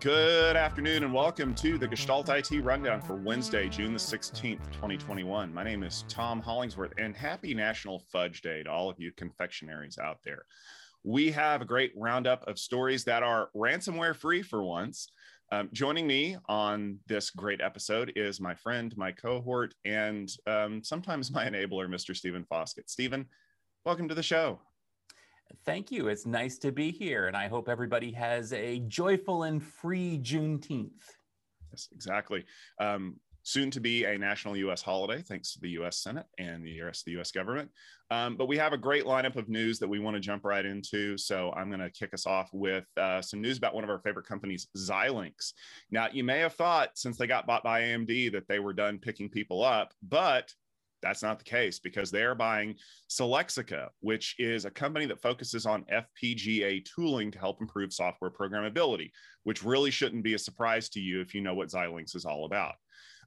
Good afternoon and welcome to the Gestalt IT Rundown for Wednesday, June the 16th, 2021. My name is Tom Hollingsworth and happy National Fudge Day to all of you confectionaries out there. We have a great roundup of stories that are ransomware free for once. Um, joining me on this great episode is my friend, my cohort, and um, sometimes my enabler, Mr. Stephen Foskett. Stephen, welcome to the show. Thank you. It's nice to be here, and I hope everybody has a joyful and free Juneteenth. Yes, exactly. Um, soon to be a national U.S. holiday, thanks to the U.S. Senate and the rest of the U.S. government. Um, but we have a great lineup of news that we want to jump right into. So I'm going to kick us off with uh, some news about one of our favorite companies, Xilinx. Now, you may have thought since they got bought by AMD that they were done picking people up, but that's not the case because they're buying Silexica, which is a company that focuses on FPGA tooling to help improve software programmability, which really shouldn't be a surprise to you if you know what Xilinx is all about.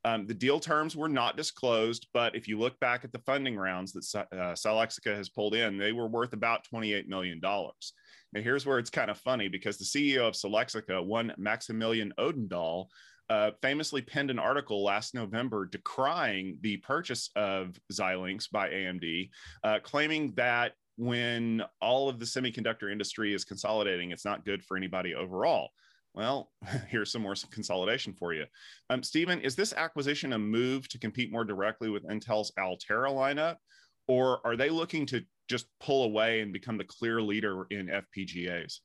Um, the deal terms were not disclosed, but if you look back at the funding rounds that uh, has pulled in, they were worth about $28 million. Now, here's where it's kind of funny because the CEO of Silexica, one Maximilian Odendahl, uh, famously penned an article last November decrying the purchase of Xilinx by AMD, uh, claiming that when all of the semiconductor industry is consolidating, it's not good for anybody overall. Well, here's some more consolidation for you. Um, Stephen, is this acquisition a move to compete more directly with Intel's Altera lineup, or are they looking to just pull away and become the clear leader in FPGAs?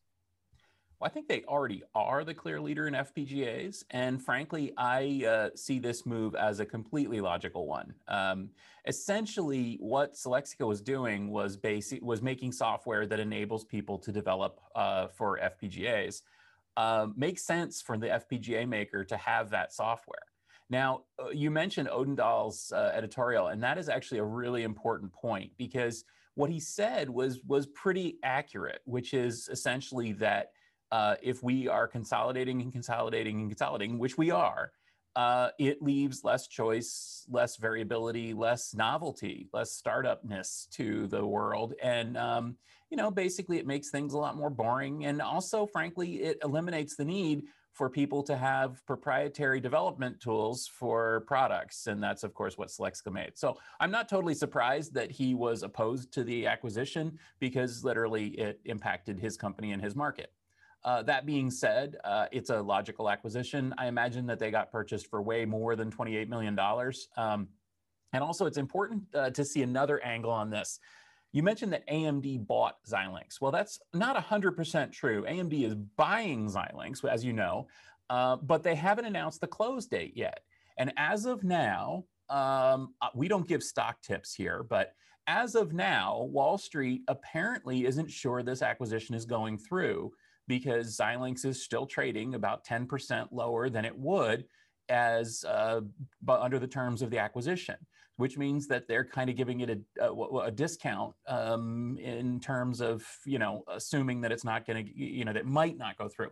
Well, I think they already are the clear leader in FPGAs. And frankly, I uh, see this move as a completely logical one. Um, essentially, what Silexica was doing was basic, was making software that enables people to develop uh, for FPGAs. Uh, makes sense for the FPGA maker to have that software. Now, uh, you mentioned Odendahl's uh, editorial, and that is actually a really important point because what he said was was pretty accurate, which is essentially that uh, if we are consolidating and consolidating and consolidating, which we are, uh, it leaves less choice, less variability, less novelty, less startupness to the world. And, um, you know, basically it makes things a lot more boring. And also, frankly, it eliminates the need for people to have proprietary development tools for products. And that's, of course, what Silexica made. So I'm not totally surprised that he was opposed to the acquisition because literally it impacted his company and his market. Uh, that being said, uh, it's a logical acquisition. I imagine that they got purchased for way more than $28 million. Um, and also, it's important uh, to see another angle on this. You mentioned that AMD bought Xilinx. Well, that's not 100% true. AMD is buying Xilinx, as you know, uh, but they haven't announced the close date yet. And as of now, um, uh, we don't give stock tips here, but as of now, Wall Street apparently isn't sure this acquisition is going through because Xilinx is still trading about 10% lower than it would as uh, but under the terms of the acquisition, which means that they're kind of giving it a, a, a discount um, in terms of you know assuming that it's not going to you know that might not go through.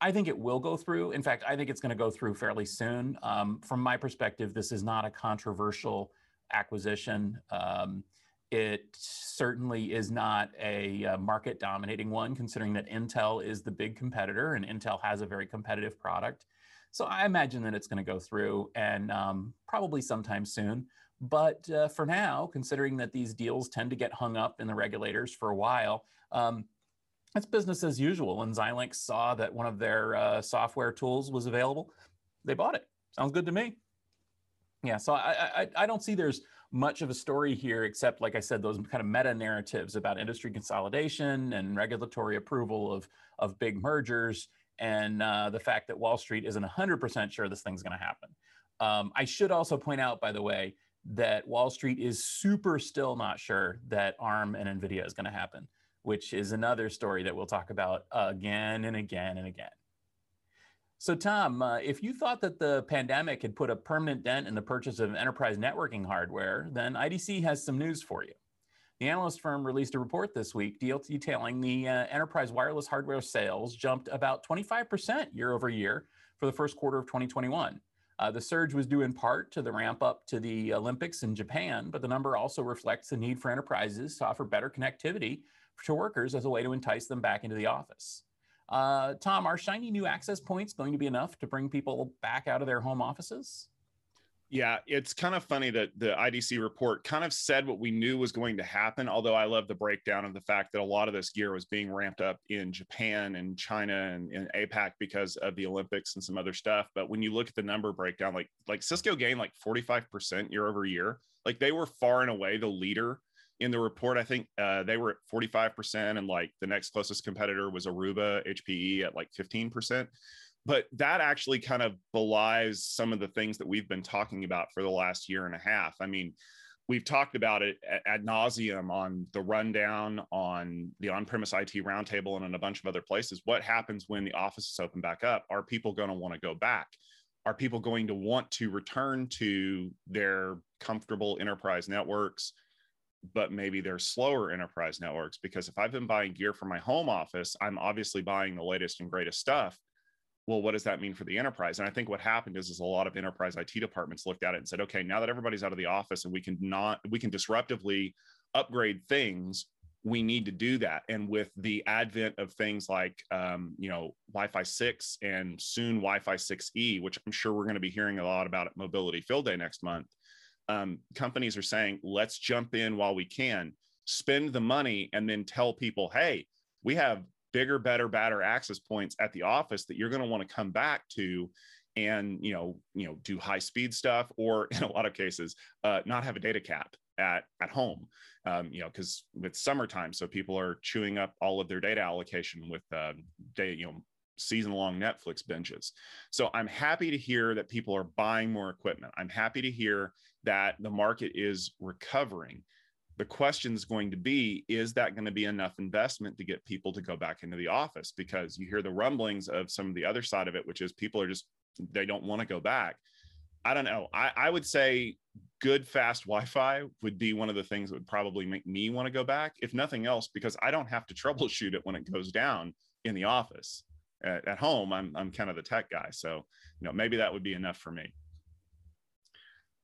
I think it will go through. In fact, I think it's going to go through fairly soon. Um, from my perspective, this is not a controversial acquisition. Um, it certainly is not a, uh, market dominating one, considering that Intel is the big competitor and Intel has a very competitive product. So I imagine that it's going to go through and um, probably sometime soon. But uh, for now, considering that these deals tend to get hung up in the regulators for a while, um, it's business as usual. And Xilinx saw that one of their uh, software tools was available. They bought it. Sounds good to me. Yeah, so I, I, I don't see there's much of a story here, except, like I said, those kind of meta narratives about industry consolidation and regulatory approval of, of big mergers, and uh, the fact that Wall Street isn't 100% sure this thing's going to happen. Um, I should also point out, by the way, that Wall Street is super still not sure that ARM and NVIDIA is going to happen, which is another story that we'll talk about again and again and again. So, Tom, uh, if you thought that the pandemic had put a permanent dent in the purchase of enterprise networking hardware, then IDC has some news for you. The analyst firm released a report this week detailing the uh, enterprise wireless hardware sales jumped about 25% year over year for the first quarter of 2021. Uh, the surge was due in part to the ramp up to the Olympics in Japan, but the number also reflects the need for enterprises to offer better connectivity to workers as a way to entice them back into the office. Uh, Tom, are shiny new access points going to be enough to bring people back out of their home offices? Yeah, it's kind of funny that the IDC report kind of said what we knew was going to happen. Although I love the breakdown of the fact that a lot of this gear was being ramped up in Japan and China and, and APAC because of the Olympics and some other stuff. But when you look at the number breakdown, like like Cisco gained like 45% year over year. Like they were far and away the leader in the report. I think uh, they were at 45%, and like the next closest competitor was Aruba HPE at like 15% but that actually kind of belies some of the things that we've been talking about for the last year and a half. I mean, we've talked about it ad nauseum on the rundown, on the on-premise IT roundtable, and in a bunch of other places. What happens when the offices open back up? Are people going to want to go back? Are people going to want to return to their comfortable enterprise networks? But maybe they're slower enterprise networks because if I've been buying gear for my home office, I'm obviously buying the latest and greatest stuff well, what does that mean for the enterprise? And I think what happened is, is a lot of enterprise IT departments looked at it and said, okay, now that everybody's out of the office and we can not, we can disruptively upgrade things, we need to do that. And with the advent of things like, um, you know, Wi-Fi 6 and soon Wi-Fi 6E, which I'm sure we're going to be hearing a lot about at Mobility Field Day next month, um, companies are saying, let's jump in while we can, spend the money, and then tell people, hey, we have bigger, better, badder access points at the office that you're going to want to come back to and you know you know do high speed stuff or in a lot of cases uh, not have a data cap at at home. Um, you know because it's summertime so people are chewing up all of their data allocation with uh, day you know season long netflix binges. So i'm happy to hear that people are buying more equipment. I'm happy to hear that the market is recovering. The question is going to be is that going to be enough investment to get people to go back into the office? Because you hear the rumblings of some of the other side of it which is people are just they don't want to go back. I don't know. I, I would say good fast wi-fi would be one of the things that would probably make me want to go back if nothing else because i don't have to troubleshoot it when it goes down in the office. At, at home i'm, I'm kind of the tech guy so you know maybe that would be enough for me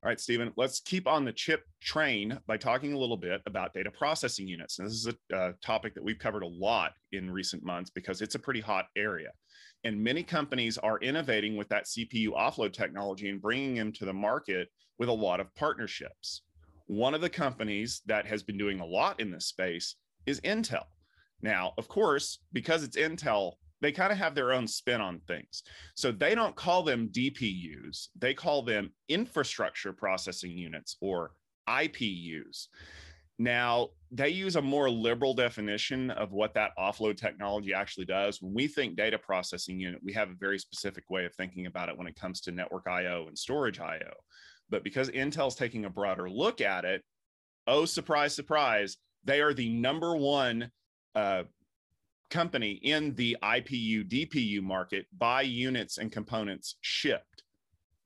all right, Stephen, let's keep on the chip train by talking a little bit about data processing units. And this is a uh, topic that we've covered a lot in recent months because it's a pretty hot area. And many companies are innovating with that CPU offload technology and bringing them to the market with a lot of partnerships. One of the companies that has been doing a lot in this space is Intel. Now, of course, because it's Intel, they kind of have their own spin on things. So they don't call them DPUs, they call them infrastructure processing units or IPUs. Now, they use a more liberal definition of what that offload technology actually does. When we think data processing unit, we have a very specific way of thinking about it when it comes to network IO and storage IO. But because Intel's taking a broader look at it, oh, surprise, surprise, they are the number one uh, company in the IPU DPU market by units and components shipped.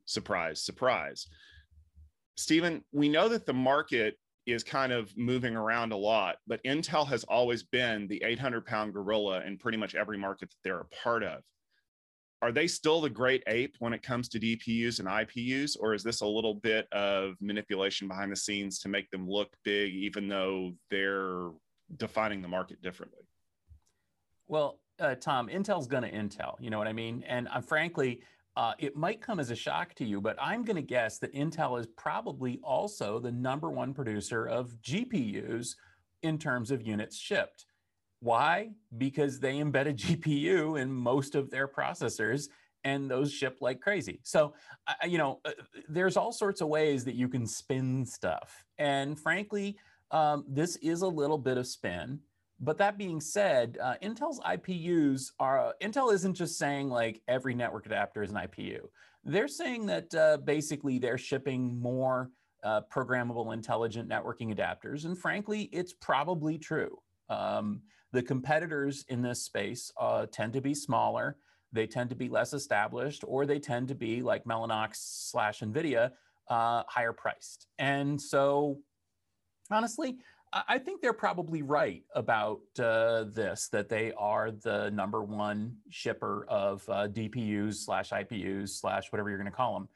Surprise, surprise. Stephen, we know that the market is kind of moving around a lot, but Intel has always been the 800 pound gorilla in pretty much every market that they're a part of. Are they still the great ape when it comes to DPUs and IPUs, or is this a little bit of manipulation behind the scenes to make them look big, even though they're defining the market differently? Well, uh, Tom, Intel's going to Intel. You know what I mean? And uh, frankly, uh, it might come as a shock to you, but I'm going to guess that Intel is probably also the number one producer of GPUs in terms of units shipped. Why? Because they embed a GPU in most of their processors and those ship like crazy. So, uh, you know, uh, there's all sorts of ways that you can spin stuff. And frankly, um, this is a little bit of spin. But that being said, uh, Intel's IPUs are, Intel isn't just saying like every network adapter is an IPU. They're saying that uh, basically they're shipping more uh, programmable intelligent networking adapters. And frankly, it's probably true. Um, the competitors in this space uh, tend to be smaller, they tend to be less established, or they tend to be like Mellanox slash NVIDIA, uh, higher priced. And so honestly, I think they're probably right about uh, this, that they are the number one shipper of uh, DPUs slash IPUs slash whatever you're going to call them.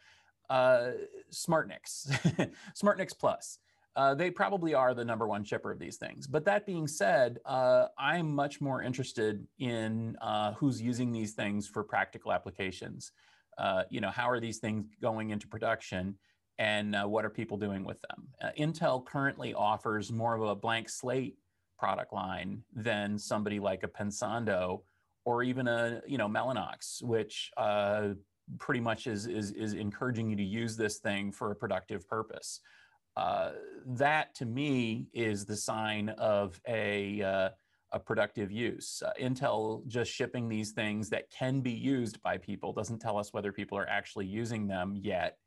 uh, SmartNICs, SmartNICs Plus. Uh, they probably are the number one shipper of these things. But that being said, uh, I'm much more interested in uh, who's using these things for practical applications. You know, how are these things going into production, and uh, what are people doing with them? Uh, Intel currently offers more of a blank slate product line than somebody like a Pensando or even a you know Mellanox, which pretty much is, is is encouraging you to use this thing for a productive purpose. Uh, that to me is the sign of a, uh, a productive use. Uh, Intel just shipping these things that can be used by people doesn't tell us whether people are actually using them yet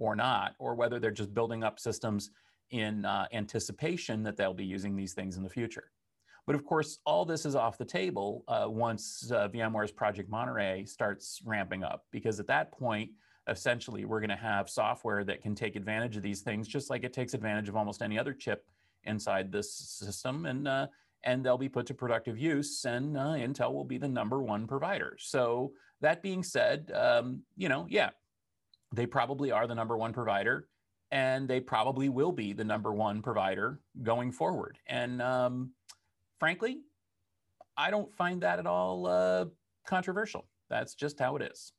or not, or whether they're just building up systems in uh, anticipation that they'll be using these things in the future. But of course, all this is off the table uh, once uh, VMware's Project Monterey starts ramping up, because at that point, essentially we're going to have software that can take advantage of these things just like it takes advantage of almost any other chip inside this system and uh, and they'll be put to productive use and uh, intel will be the number one provider so that being said um, you know yeah they probably are the number one provider and they probably will be the number one provider going forward and um, frankly i don't find that at all uh, controversial that's just how it is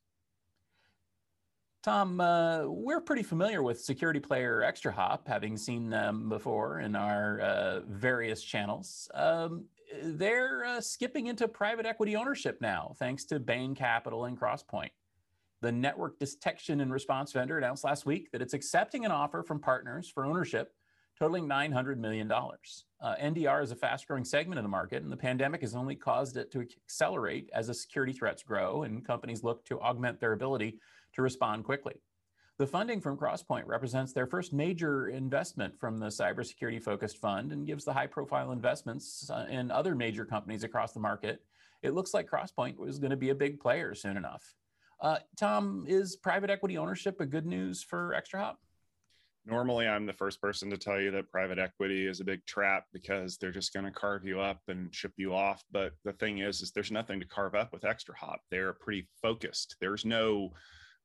Tom, uh, we're pretty familiar with security player ExtraHop, having seen them before in our uh, various channels. Um, they're uh, skipping into private equity ownership now, thanks to Bain Capital and Crosspoint. The network detection and response vendor announced last week that it's accepting an offer from partners for ownership totaling $900 million. Uh, NDR is a fast growing segment of the market, and the pandemic has only caused it to accelerate as the security threats grow and companies look to augment their ability to respond quickly. The funding from Crosspoint represents their first major investment from the cybersecurity focused fund and gives the high profile investments uh, in other major companies across the market. It looks like Crosspoint was going to be a big player soon enough. Uh, Tom, is private equity ownership a good news for ExtraHop? Normally, I'm the first person to tell you that private equity is a big trap because they're just going to carve you up and ship you off. But the thing is, is there's nothing to carve up with ExtraHop. They're pretty focused. There's no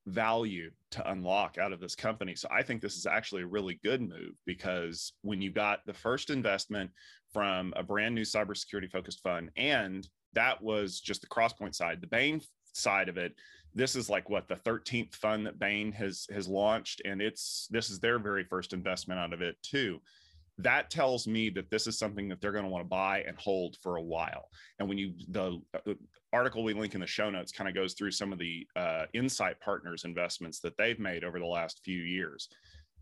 value to unlock out of this company. So I think this is actually a really good move because when you got the first investment from a brand new cybersecurity focused fund, and that was just the Crosspoint side, the Bain side of it. This is like what the 13th fund that Bain has has launched, and it's this is their very first investment out of it too that tells me that this is something that they're going to want to buy and hold for a while. And when you the uh, article we link in the show notes kind of goes through some of the uh, Insight Partners investments that they've made over the last few years.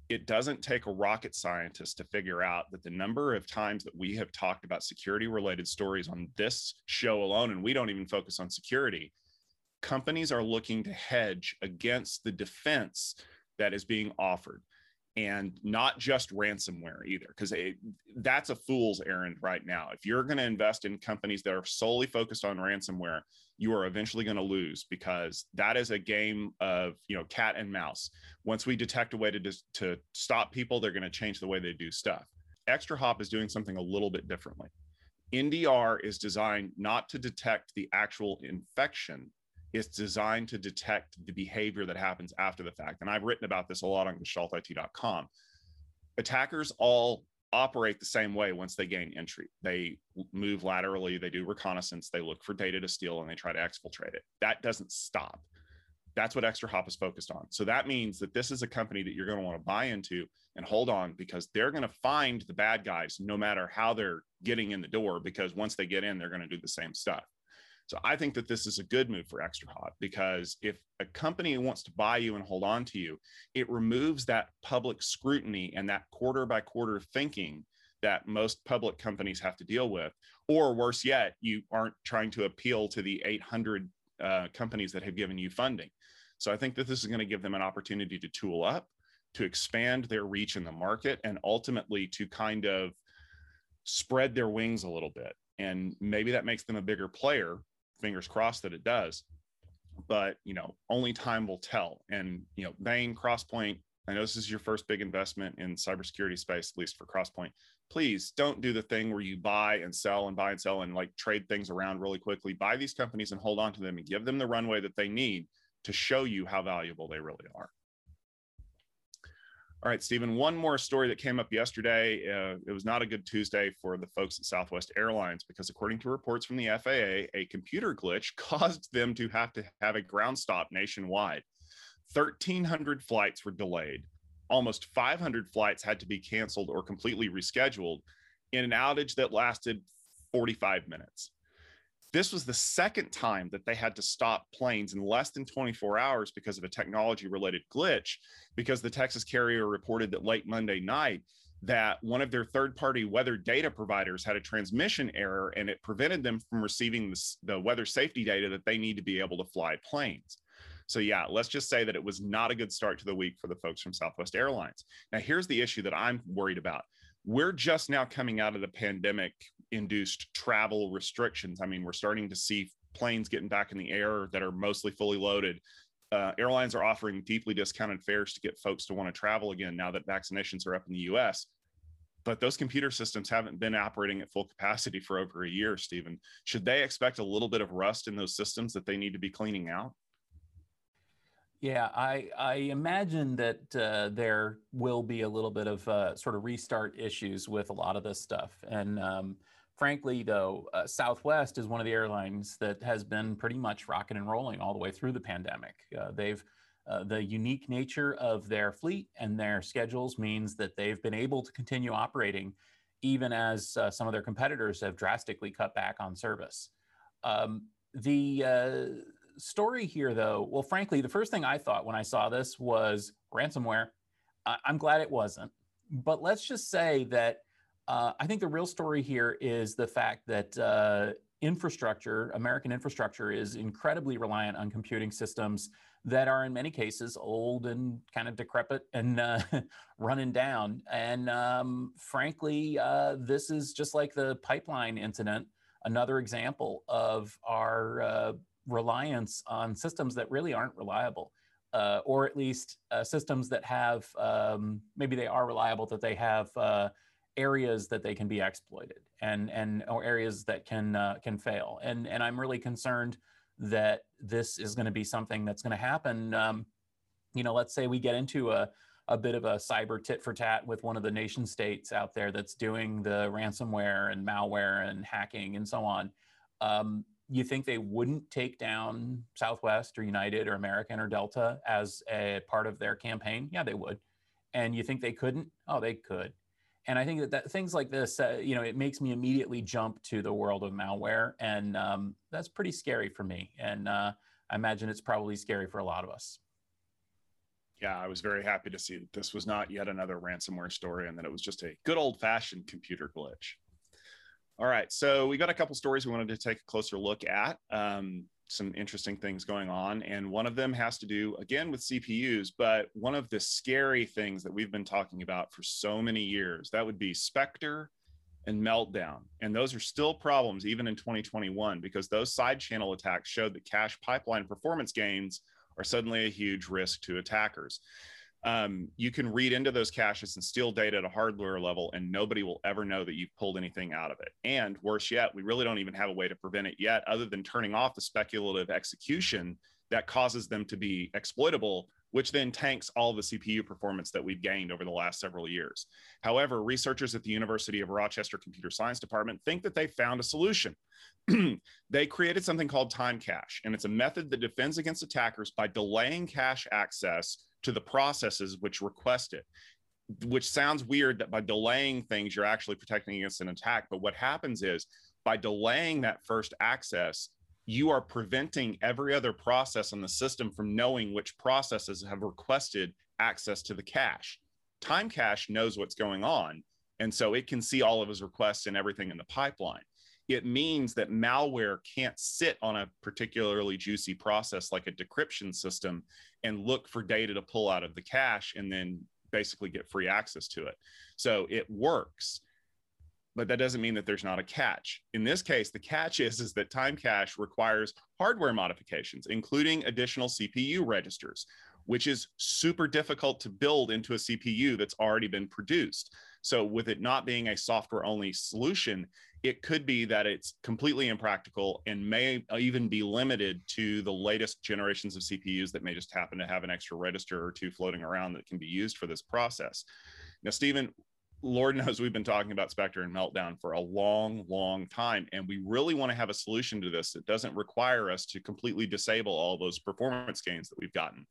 It doesn't take a rocket scientist to figure out that the number of times that we have talked about security related stories on this show alone, and we don't even focus on security, companies are looking to hedge against the defense that is being offered and not just ransomware either because that's a fool's errand right now. If you're going to invest in companies that are solely focused on ransomware you are eventually going to lose because that is a game of you know cat and mouse. Once we detect a way to just to stop people they're going to change the way they do stuff. ExtraHop is doing something a little bit differently. Ndr is designed not to detect the actual infection it's designed to detect the behavior that happens after the fact. And I've written about this a lot on gestaltit.com. Attackers all operate the same way once they gain entry. They move laterally, they do reconnaissance, they look for data to steal, and they try to exfiltrate it. That doesn't stop. That's what ExtraHop is focused on. So that means that this is a company that you're going to want to buy into and hold on because they're going to find the bad guys no matter how they're getting in the door, because once they get in, they're going to do the same stuff. So I think that this is a good move for ExtraHop because if a company wants to buy you and hold on to you, it removes that public scrutiny and that quarter by quarter thinking that most public companies have to deal with. Or worse yet, you aren't trying to appeal to the 800 uh, companies that have given you funding. So I think that this is going to give them an opportunity to tool up, to expand their reach in the market, and ultimately to kind of spread their wings a little bit. And maybe that makes them a bigger player fingers crossed that it does. But you know only time will tell. And you know bain crosspoint i know this is your first big investment in cybersecurity space at least for crosspoint. Please don't do the thing where you buy and sell and buy and sell and like trade things around really quickly. Buy these companies and hold on to them and give them the runway that they need to show you how valuable they really are All right, Stephen, one more story that came up yesterday. Uh, it was not a good Tuesday for the folks at Southwest Airlines because, according to reports from the FAA, a computer glitch caused them to have to have a ground stop nationwide. 1,300 flights were delayed. Almost 500 flights had to be canceled or completely rescheduled in an outage that lasted 45 minutes. This was the second time that they had to stop planes in less than 24 hours because of a technology related glitch, because the Texas carrier reported that late Monday night that one of their third party weather data providers had a transmission error and it prevented them from receiving the, the weather safety data that they need to be able to fly planes. So, yeah, let's just say that it was not a good start to the week for the folks from Southwest Airlines. Now, here's the issue that I'm worried about. We're just now coming out of the pandemic induced travel restrictions. I mean, we're starting to see planes getting back in the air that are mostly fully loaded. Uh, airlines are offering deeply discounted fares to get folks to want to travel again now that vaccinations are up in the US. But those computer systems haven't been operating at full capacity for over a year, Stephen. Should they expect a little bit of rust in those systems that they need to be cleaning out? Yeah, I, I imagine that uh, there will be a little bit of uh, sort of restart issues with a lot of this stuff. And um, frankly, though, uh, Southwest is one of the airlines that has been pretty much rocking and rolling all the way through the pandemic. Uh, they've uh, the unique nature of their fleet and their schedules means that they've been able to continue operating even as uh, some of their competitors have drastically cut back on service. Um, the story here, though, well, frankly, the first thing I thought when I saw this was ransomware. I- I'm glad it wasn't. But let's just say that uh, I think the real story here is the fact that uh, infrastructure, American infrastructure, is incredibly reliant on computing systems that are in many cases old and kind of decrepit and uh, running down. And um, frankly, uh, this is just like the pipeline incident, another example of our uh, reliance on systems that really aren't reliable. Uh, or at least systems that have um, maybe they are reliable, that they have areas that they can be exploited and and or areas that can uh, can fail and and i'm really concerned that this is going to be something that's going to happen um, you know let's say we get into a a bit of a cyber tit for tat with one of the nation states out there that's doing the ransomware and malware and hacking and so on um, you think they wouldn't take down southwest or united or american or delta as a part of their campaign yeah they would and you think they couldn't oh they could and I think that, that things like this, uh, you know, it makes me immediately jump to the world of malware, and um, that's pretty scary for me. And uh, I imagine it's probably scary for a lot of us. Yeah, I was very happy to see that this was not yet another ransomware story, and that it was just a good old-fashioned computer glitch. All right, so we got a couple stories we wanted to take a closer look at. Um, some interesting things going on. And one of them has to do again with CPUs, but one of the scary things that we've been talking about for so many years that would be Spectre and Meltdown. And those are still problems even in 2021 because those side channel attacks showed that cache pipeline performance gains are suddenly a huge risk to attackers um, you can read into those caches and steal data at a hardware level, and nobody will ever know that you've pulled anything out of it. And worse yet, we really don't even have a way to prevent it yet, other than turning off the speculative execution that causes them to be exploitable, which then tanks all the CPU performance that we've gained over the last several years. However, researchers at the University of Rochester Computer Science Department think that they found a solution. they created something called time cache, and it's a method that defends against attackers by delaying cache access to the processes which request it which sounds weird that by delaying things you're actually protecting against an attack. But what happens is by delaying that first access you are preventing every other process in the system from knowing which processes have requested access to the cache. Time cache knows what's going on and so it can see all of his requests and everything in the pipeline. It means that malware can't sit on a particularly juicy process like a decryption system and look for data to pull out of the cache and then basically get free access to it. So it works, but that doesn't mean that there's not a catch. In this case, the catch is, is that time cache requires hardware modifications, including additional CPU registers, which is super difficult to build into a CPU that's already been produced. So, with it not being a software only solution, it could be that it's completely impractical and may even be limited to the latest generations of CPUs that may just happen to have an extra register or two floating around that can be used for this process. Now, Stephen, Lord knows we've been talking about Spectre and Meltdown for a long, long time. And we really want to have a solution to this that doesn't require us to completely disable all those performance gains that we've gotten.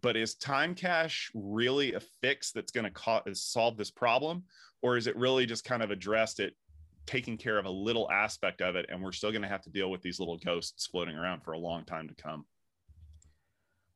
But is time cache really a fix that's going to co- solve this problem? Or is it really just kind of addressed it, taking care of a little aspect of it? And we're still going to have to deal with these little ghosts floating around for a long time to come.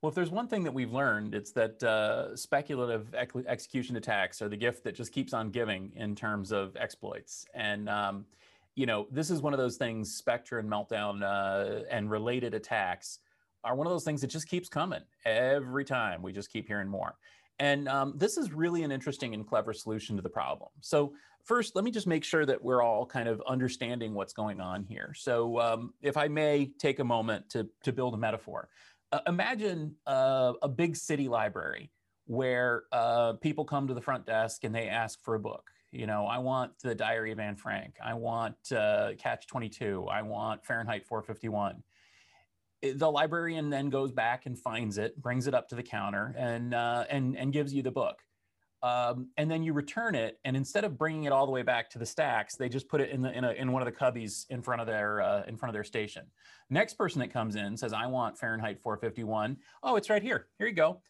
Well, if there's one thing that we've learned, it's that uh, speculative ex- execution attacks are the gift that just keeps on giving in terms of exploits. And, um, you know, this is one of those things, Spectre and Meltdown uh, and related attacks are one of those things that just keeps coming every time. We just keep hearing more. And um, this is really an interesting and clever solution to the problem. So, first, let me just make sure that we're all kind of understanding what's going on here. So, um, if I may take a moment to, to build a metaphor uh, imagine uh, a big city library where uh, people come to the front desk and they ask for a book. You know, I want the Diary of Anne Frank. I want uh, Catch 22. I want Fahrenheit 451. The librarian then goes back and finds it, brings it up to the counter, and uh, and and gives you the book. Um, and then you return it, and instead of bringing it all the way back to the stacks, they just put it in the in, a, in one of the cubbies in front of their uh, in front of their station. Next person that comes in says, "I want Fahrenheit 451." Oh, it's right here. Here you go.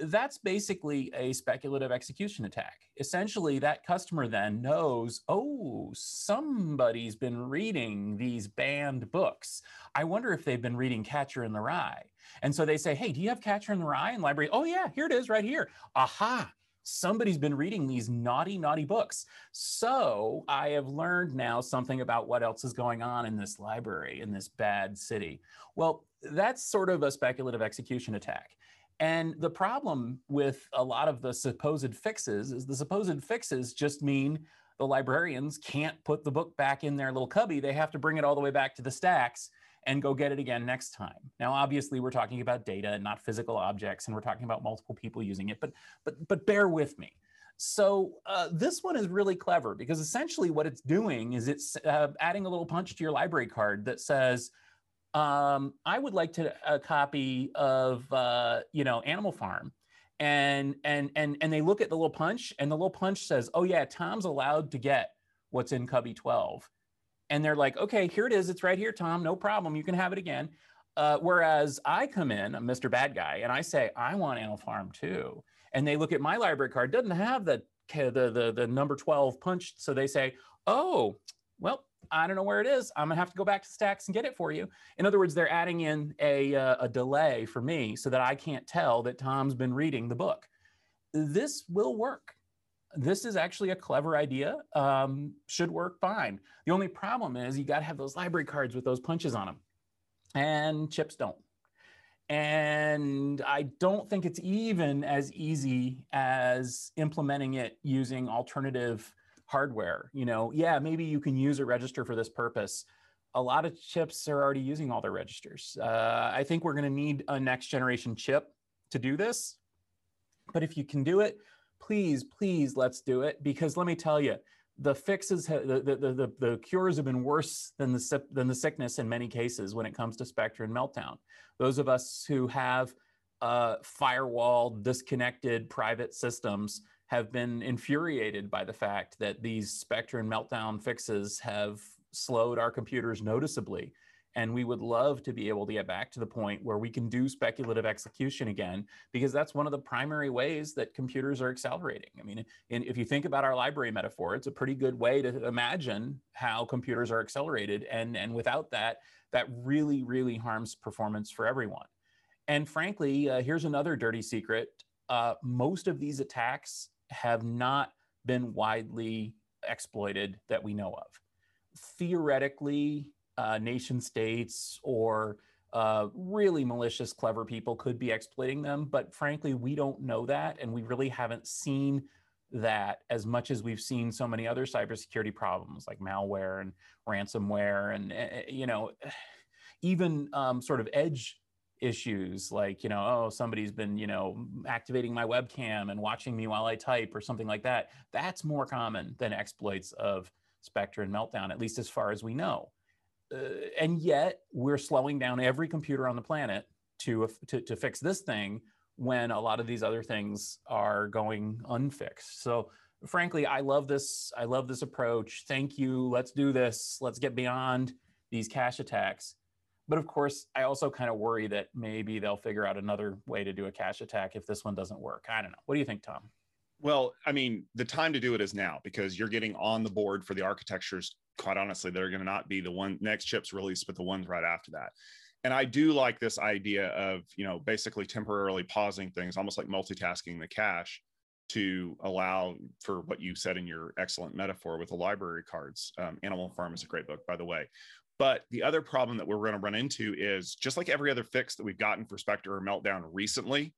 That's basically a speculative execution attack. Essentially, that customer then knows, oh, somebody's been reading these banned books. I wonder if they've been reading Catcher in the Rye. And so they say, hey, do you have Catcher in the Rye in library? Oh, yeah, here it is right here. Aha, somebody's been reading these naughty, naughty books. So I have learned now something about what else is going on in this library, in this bad city. Well, that's sort of a speculative execution attack. And the problem with a lot of the supposed fixes is the supposed fixes just mean the librarians can't put the book back in their little cubby. They have to bring it all the way back to the stacks and go get it again next time. Now, obviously, we're talking about data and not physical objects, and we're talking about multiple people using it, but but but bear with me. So uh, this one is really clever because essentially what it's doing is it's uh, adding a little punch to your library card that says, um, "I would like to a copy of uh, you know Animal Farm." And and and and they look at the little punch, and the little punch says, "Oh yeah, Tom's allowed to get what's in Cubby 12." and they're like, okay, here it is. It's right here, Tom. No problem. You can have it again. Uh, whereas I come in, I'm Mr. Bad Guy, and I say, I want Animal Farm too. And they look at my library card, doesn't have the, the, the, the number 12 punched. So they say, oh, well, I don't know where it is. I'm gonna have to go back to Stacks and get it for you. In other words, they're adding in a, uh, a delay for me so that I can't tell that Tom's been reading the book. This will work this is actually a clever idea. Um, should work fine. The only problem is you got to have those library cards with those punches on them, and chips don't. And I don't think it's even as easy as implementing it using alternative hardware. You know, yeah, maybe you can use a register for this purpose. A lot of chips are already using all their registers. Uh, I think we're going to need a next generation chip to do this. But if you can do it, please, please, let's do it. Because let me tell you, the fixes, the, the, the, the, cures have been worse than the, than the sickness in many cases when it comes to Spectre and Meltdown. Those of us who have uh, firewall disconnected private systems have been infuriated by the fact that these Spectre and Meltdown fixes have slowed our computers noticeably and we would love to be able to get back to the point where we can do speculative execution again, because that's one of the primary ways that computers are accelerating. I mean, in, if you think about our library metaphor, it's a pretty good way to imagine how computers are accelerated. And, and without that, that really, really harms performance for everyone. And frankly, uh, here's another dirty secret. Uh, most of these attacks have not been widely exploited that we know of. Theoretically, uh, nation states or uh, really malicious, clever people could be exploiting them. But frankly, we don't know that. And we really haven't seen that as much as we've seen so many other cybersecurity problems like malware and ransomware and, uh, you know, even um, sort of edge issues like you know oh somebody's been you know activating my webcam and watching me while i type or something like that. That's more common than exploits of spectre and meltdown at least as far as we know. Uh, and yet we're slowing down every computer on the planet to, to to fix this thing when a lot of these other things are going unfixed. So frankly i love this i love this approach. Thank you. Let's do this. Let's get beyond these cache attacks but of course, I also kind of worry that maybe they'll figure out another way to do a cache attack if this one doesn't work. I don't know. What do you think, Tom? Well, I mean, the time to do it is now because you're getting on the board for the architectures. Quite honestly, they're going to not be the one next chips released, but the ones right after that. And I do like this idea of, you know, basically temporarily pausing things, almost like multitasking the cache to allow for what you said in your excellent metaphor with the library cards. Um, Animal Farm is a great book, by the way. But the other problem that we're going to run into is just like every other fix that we've gotten for Spectre or Meltdown recently,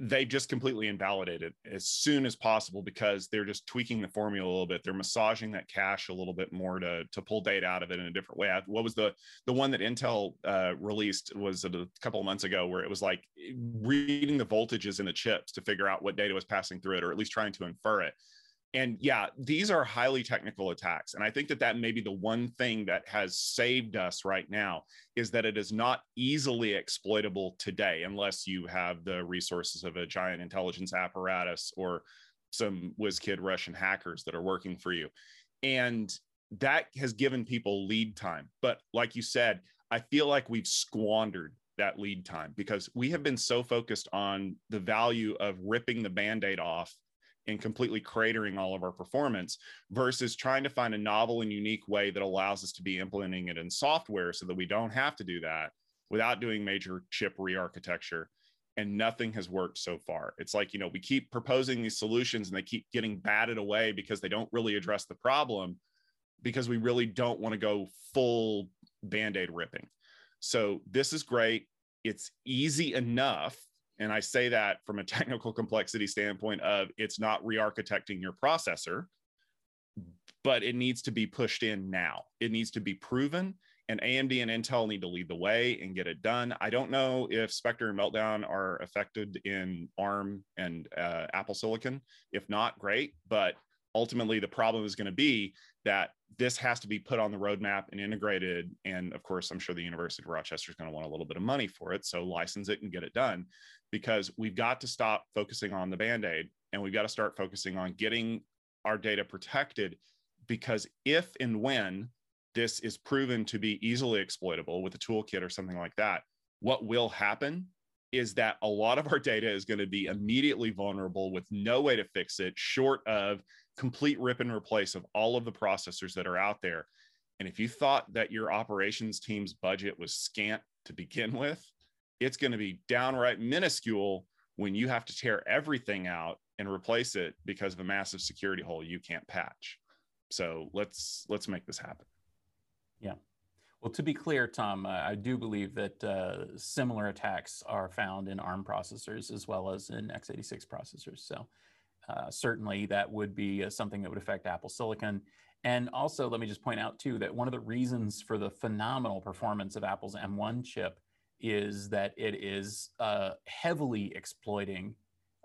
they just completely invalidate it as soon as possible because they're just tweaking the formula a little bit. They're massaging that cache a little bit more to to pull data out of it in a different way. What was the the one that Intel uh, released was a couple of months ago where it was like reading the voltages in the chips to figure out what data was passing through it, or at least trying to infer it and yeah these are highly technical attacks and i think that that may be the one thing that has saved us right now is that it is not easily exploitable today unless you have the resources of a giant intelligence apparatus or some whiz kid russian hackers that are working for you. And that has given people lead time. But like you said i feel like we've squandered that lead time because we have been so focused on the value of ripping the band-aid off and completely cratering all of our performance versus trying to find a novel and unique way that allows us to be implementing it in software so that we don't have to do that without doing major chip re-architecture. And nothing has worked so far. It's like you know we keep proposing these solutions and they keep getting batted away because they don't really address the problem because we really don't want to go full band-aid ripping. So this is great. It's easy enough and I say that from a technical complexity standpoint of it's not re-architecting your processor, but it needs to be pushed in now. It needs to be proven and AMD and Intel need to lead the way and get it done. I don't know if Spectre and Meltdown are affected in ARM and uh, Apple Silicon. If not, great. But ultimately, the problem is going to be that this has to be put on the roadmap and integrated. And of course, I'm sure the University of Rochester is going to want a little bit of money for it. So license it and get it done because we've got to stop focusing on the band aid and we've got to start focusing on getting our data protected. Because if and when this is proven to be easily exploitable with a toolkit or something like that, what will happen is that a lot of our data is going to be immediately vulnerable with no way to fix it, short of complete rip and replace of all of the processors that are out there. And if you thought that your operations team's budget was scant to begin with, it's going to be downright minuscule when you have to tear everything out and replace it because of a massive security hole you can't patch. So let's let's make this happen. Yeah. Well, to be clear, Tom, uh, I do believe that uh, similar attacks are found in ARM processors as well as in x86 processors. So uh, certainly that would be uh, something that would affect Apple Silicon. And also, let me just point out too that one of the reasons for the phenomenal performance of Apple's M1 chip is that it is uh, heavily exploiting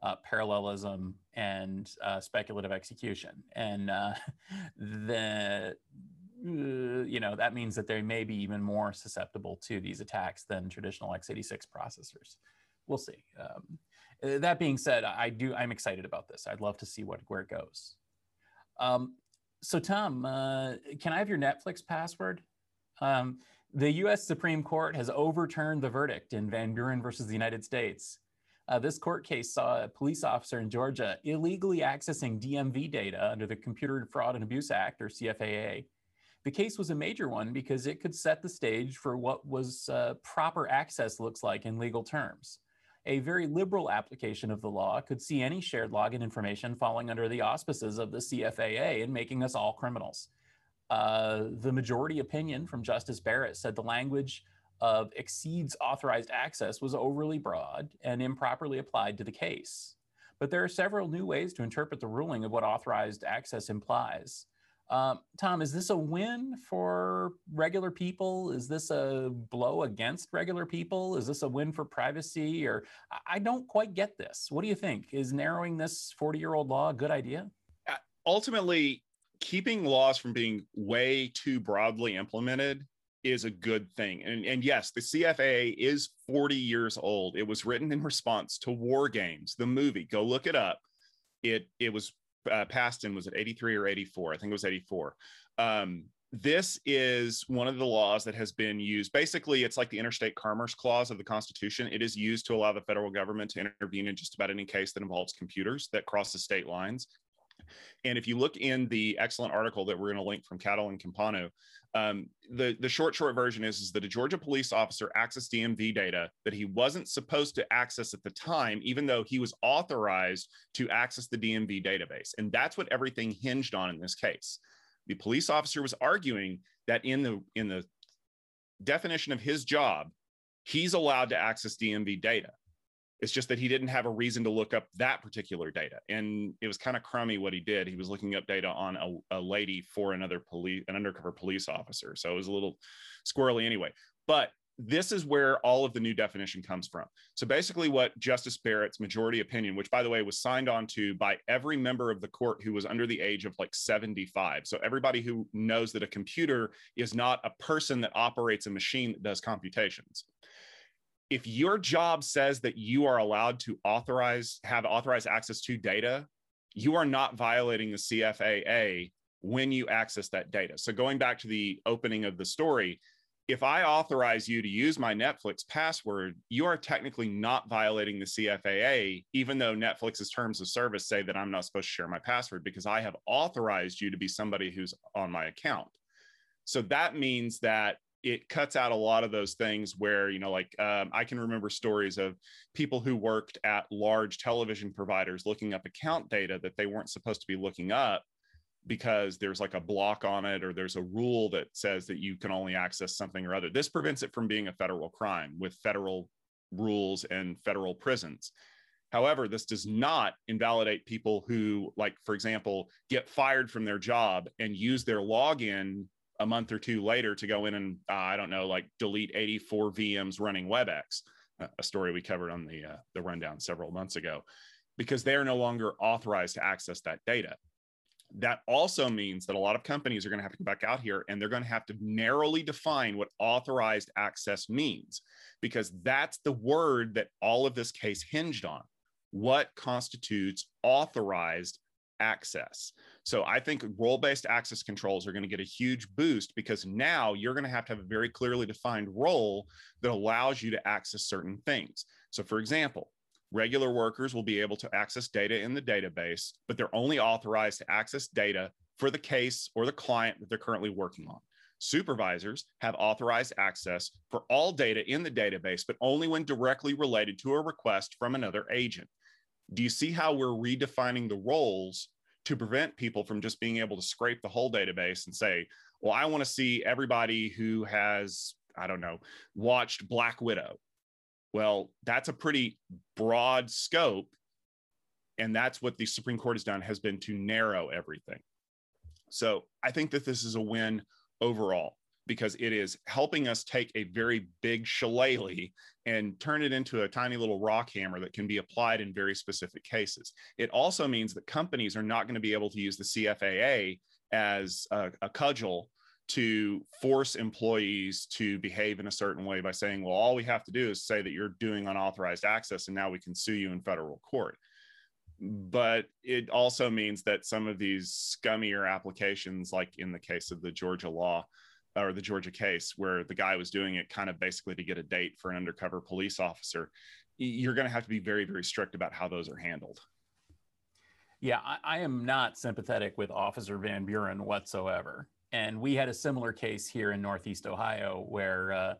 uh, parallelism and uh, speculative execution. And uh, the uh, you know that means that they may be even more susceptible to these attacks than traditional x86 processors. We'll see. Um, uh, that being said, I do I'm excited about this. I'd love to see what where it goes. Um, so Tom, can I have your Netflix password? Um, the US Supreme Court has overturned the verdict in Van Buren versus the United States. Uh, this court case saw a police officer in Georgia illegally accessing DMV data under the Computer Fraud and Abuse Act, or CFAA. The case was a major one because it could set the stage for what was uh, proper access looks like in legal terms. A very liberal application of the law could see any shared login information falling under the auspices of the CFAA and making us all criminals. Uh, the majority opinion from Justice Barrett said the language of exceeds authorized access was overly broad and improperly applied to the case. But there are several new ways to interpret the ruling of what authorized access implies. Um, Tom, is this a win for regular people? Is this a blow against regular people? Is this a win for privacy? Or I don't quite get this. What do you think? Is narrowing this 40 year old law a good idea? Uh, ultimately, keeping laws from being way too broadly implemented is a good thing. And, and yes, the CFA is 40 years old. It was written in response to War Games, the movie. Go look it up. It it was uh, passed in was it 83 or 84? I think it was 84. Um, this is one of the laws that has been used. Basically, it's like the interstate commerce clause of the Constitution. It is used to allow the federal government to intervene in just about any case that involves computers that cross the state lines. And if you look in the excellent article that we're going to link from Cattle and Campano, um, the, the short, short version is, is that a Georgia police officer accessed DMV data that he wasn't supposed to access at the time, even though he was authorized to access the DMV database. And that's what everything hinged on in this case. The police officer was arguing that in the in the definition of his job, he's allowed to access DMV data. It's just that he didn't have a reason to look up that particular data. And it was kind of crummy what he did. He was looking up data on a, a lady for another police, an undercover police officer. So it was a little squirrely anyway. But this is where all of the new definition comes from. So basically, what Justice Barrett's majority opinion, which by the way was signed on to by every member of the court who was under the age of like 75. So everybody who knows that a computer is not a person that operates a machine that does computations if your job says that you are allowed to authorize have authorized access to data you are not violating the cfaa when you access that data. So going back to the opening of the story if i authorize you to use my netflix password you are technically not violating the cfaa even though netflix's terms of service say that i'm not supposed to share my password because i have authorized you to be somebody who's on my account. So that means that it cuts out a lot of those things where you know like um, i can remember stories of people who worked at large television providers looking up account data that they weren't supposed to be looking up because there's like a block on it or there's a rule that says that you can only access something or other. This prevents it from being a federal crime with federal rules and federal prisons. However, this does not invalidate people who, like, for example, get fired from their job and use their login a month or two later to go in and uh, I don't know, like delete 84 VMs running WebEx, a story we covered on the uh, the rundown several months ago, because they are no longer authorized to access that data. That also means that a lot of companies are going to have to come back out here and they're going to have to narrowly define what authorized access means, because that's the word that all of this case hinged on. What constitutes authorized access. So I think role based access controls are going to get a huge boost because now you're going to have to have a very clearly defined role that allows you to access certain things. So, for example, regular workers will be able to access data in the database, but they're only authorized to access data for the case or the client that they're currently working on. Supervisors have authorized access for all data in the database, but only when directly related to a request from another agent. Do you see how we're redefining the roles to prevent people from just being able to scrape the whole database and say, well, I want to see everybody who has, I don't know, watched Black Widow. Well, that's a pretty broad scope. And that's what the Supreme Court has done, has been to narrow everything. So I think that this is a win overall because it is helping us take a very big shillelagh and turn it into a tiny little rock hammer that can be applied in very specific cases. It also means that companies are not going to be able to use the CFAA as a, a cudgel to force employees to behave in a certain way by saying, well, all we have to do is say that you're doing unauthorized access and now we can sue you in federal court. But it also means that some of these scummier applications, like in the case of the Georgia law, or the Georgia case where the guy was doing it kind of basically to get a date for an undercover police officer, you're going to have to be very, very strict about how those are handled. Yeah, I, I, am not sympathetic with Officer Van Buren whatsoever. And we had a similar case here in Northeast Ohio where uh,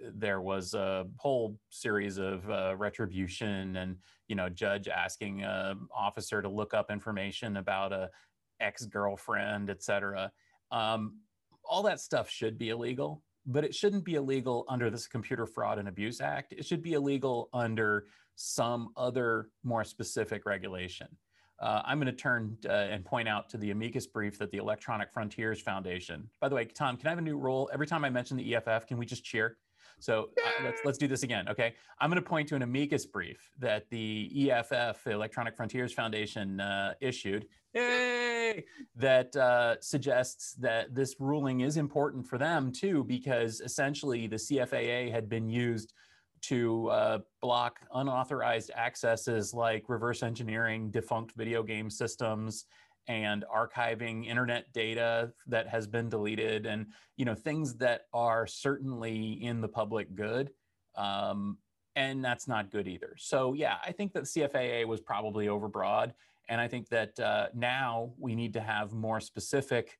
there was a whole series of uh, retribution and, you know, judge asking an officer to look up information about a ex-girlfriend, et cetera. Um, all that stuff should be illegal, but it shouldn't be illegal under this Computer Fraud and Abuse Act. It should be illegal under some other more specific regulation. uh, I'm going to turn uh, and point out to the amicus brief that the Electronic Frontiers Foundation. By the way, Tom, can I have a new rule? Every time I mention the EFF, can we just cheer? So uh, let's let's do this again, okay? I'm going to point to an amicus brief that the EFF, the Electronic Frontiers Foundation, uh, issued. Yay! That uh, suggests that this ruling is important for them too, because essentially the CFAA had been used to uh, block unauthorized accesses like reverse engineering defunct video game systems and archiving internet data that has been deleted and you know things that are certainly in the public good um, and that's not good either. So yeah i think that cfaa was probably overbroad and i think that uh, now we need to have more specific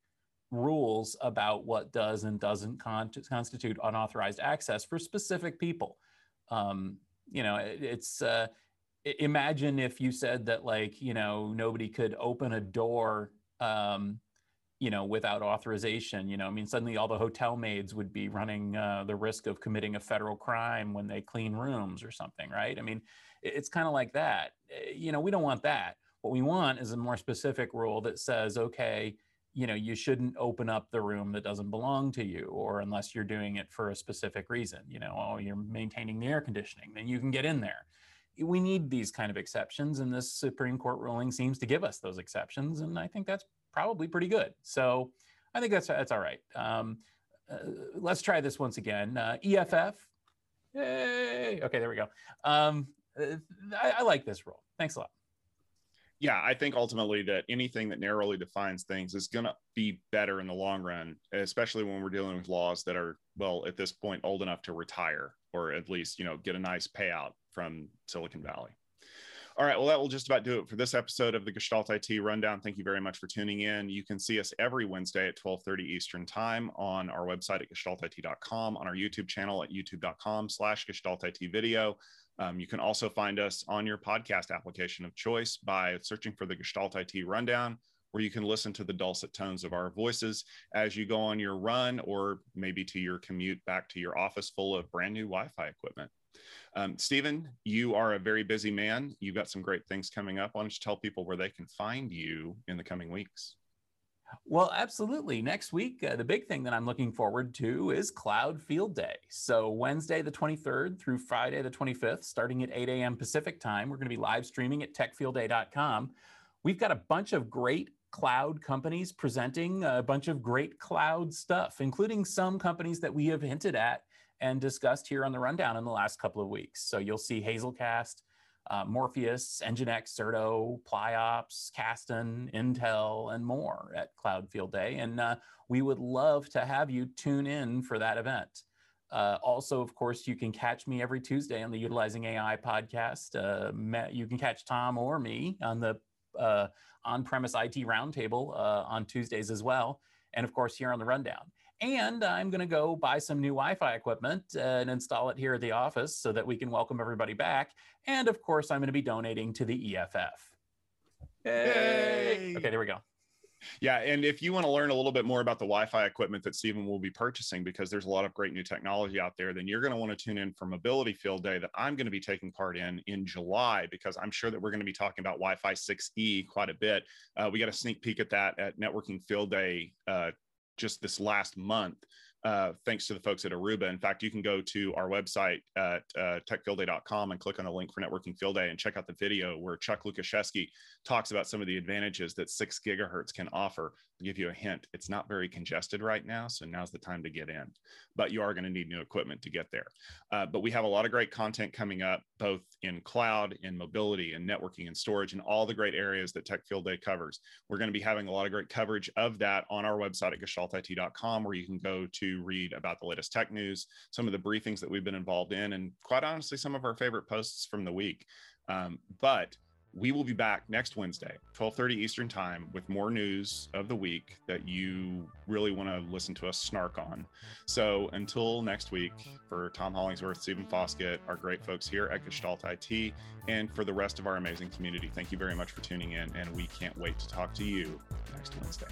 rules about what does and doesn't con- constitute unauthorized access for specific people. Um, you know it, it's uh, imagine if you said that like you know nobody could open a door um, you know without authorization you know i mean suddenly all the hotel maids would be running uh, the risk of committing a federal crime when they clean rooms or something right? I mean it's kind of like that. Eh, you know we don't want that what we want is a more specific rule that says okay you know you shouldn't open up the room that doesn't belong to you or unless you're doing it for a specific reason you know oh you're maintaining the air conditioning then you can get in there we need these kind of exceptions, and this Supreme Court ruling seems to give us those exceptions, and I think that's probably pretty good. So I think that's that's all right. Um, uh, let's try this once again. Uh, EFF. Yay! Okay, there we go. Um, uh, I, I like this rule. Thanks a lot yeah, I think ultimately that anything that narrowly defines things is going to be better in the long run, especially when we're dealing with laws that are, well, at this point, old enough to retire or at least, you know, get a nice payout from Silicon Valley. All right, well, that will just about do it for this episode of the Gestalt IT Rundown. Thank you very much for tuning in. You can see us every Wednesday at 12:30 Eastern Time on our website at gestaltit.com, on our YouTube channel at youtube.com slash gestaltit video. Um, you can also find us on your podcast application of choice by searching for the Gestalt IT Rundown, where you can listen to the dulcet tones of our voices as you go on your run or maybe to your commute back to your office full of brand new Wi Fi equipment. Um, Stephen, you are a very busy man. You've got some great things coming up. Why don't you tell people where they can find you in the coming weeks? Well, absolutely. Next week, uh, the big thing that I'm looking forward to is Cloud Field Day. So, Wednesday, the 23rd through Friday, the 25th, starting at 8 a.m. Pacific time, we're going to be live streaming at techfieldday.com. We've got a bunch of great cloud companies presenting a bunch of great cloud stuff, including some companies that we have hinted at and discussed here on the rundown in the last couple of weeks. So you'll see Hazelcast, uh, Morpheus, Nginx, Zerto, Pliops, Kasten, Intel, and more at Cloud Field Day. And uh, we would love to have you tune in for that event. Uh, also, of course, you can catch me every Tuesday on the Utilizing AI podcast. Uh, you can catch Tom or me on the uh, on premise IT roundtable uh, on Tuesdays as well. And of course, here on the rundown. And I'm going to go buy some new Wi Fi equipment and install it here at the office so that we can welcome everybody back. And of course, I'm going to be donating to the EFF. Yay! Okay, there we go. Yeah, and if you want to learn a little bit more about the Wi-Fi equipment that Stephen will be purchasing, because there's a lot of great new technology out there, then you're going to want to tune in for Mobility Field Day that I'm going to be taking part in in July, because I'm sure that we're going to be talking about Wi-Fi 6E quite a bit. Uh, we got a sneak peek at that at Networking Field Day uh, just this last month uh, thanks to the folks at Aruba. In fact, you can go to our website at uh, techfieldday.com and click on the link for Networking Field Day and check out the video where Chuck Lukaszewski talks about some of the advantages that six gigahertz can offer. Give you a hint, it's not very congested right now, so now's the time to get in. But you are going to need new equipment to get there. Uh, but we have a lot of great content coming up, both in cloud, in mobility, and networking and storage, and all the great areas that Tech Field Day covers. We're going to be having a lot of great coverage of that on our website at gestaltit.com, where you can go to read about the latest tech news, some of the briefings that we've been involved in, and quite honestly, some of our favorite posts from the week. Um, but we will be back next Wednesday, 12:30 Eastern Time, with more news of the week that you really want to listen to us snark on. So until next week, for Tom Hollingsworth, Stephen Foskett, our great folks here at Gestalt IT, and for the rest of our amazing community, thank you very much for tuning in, and we can't wait to talk to you next Wednesday.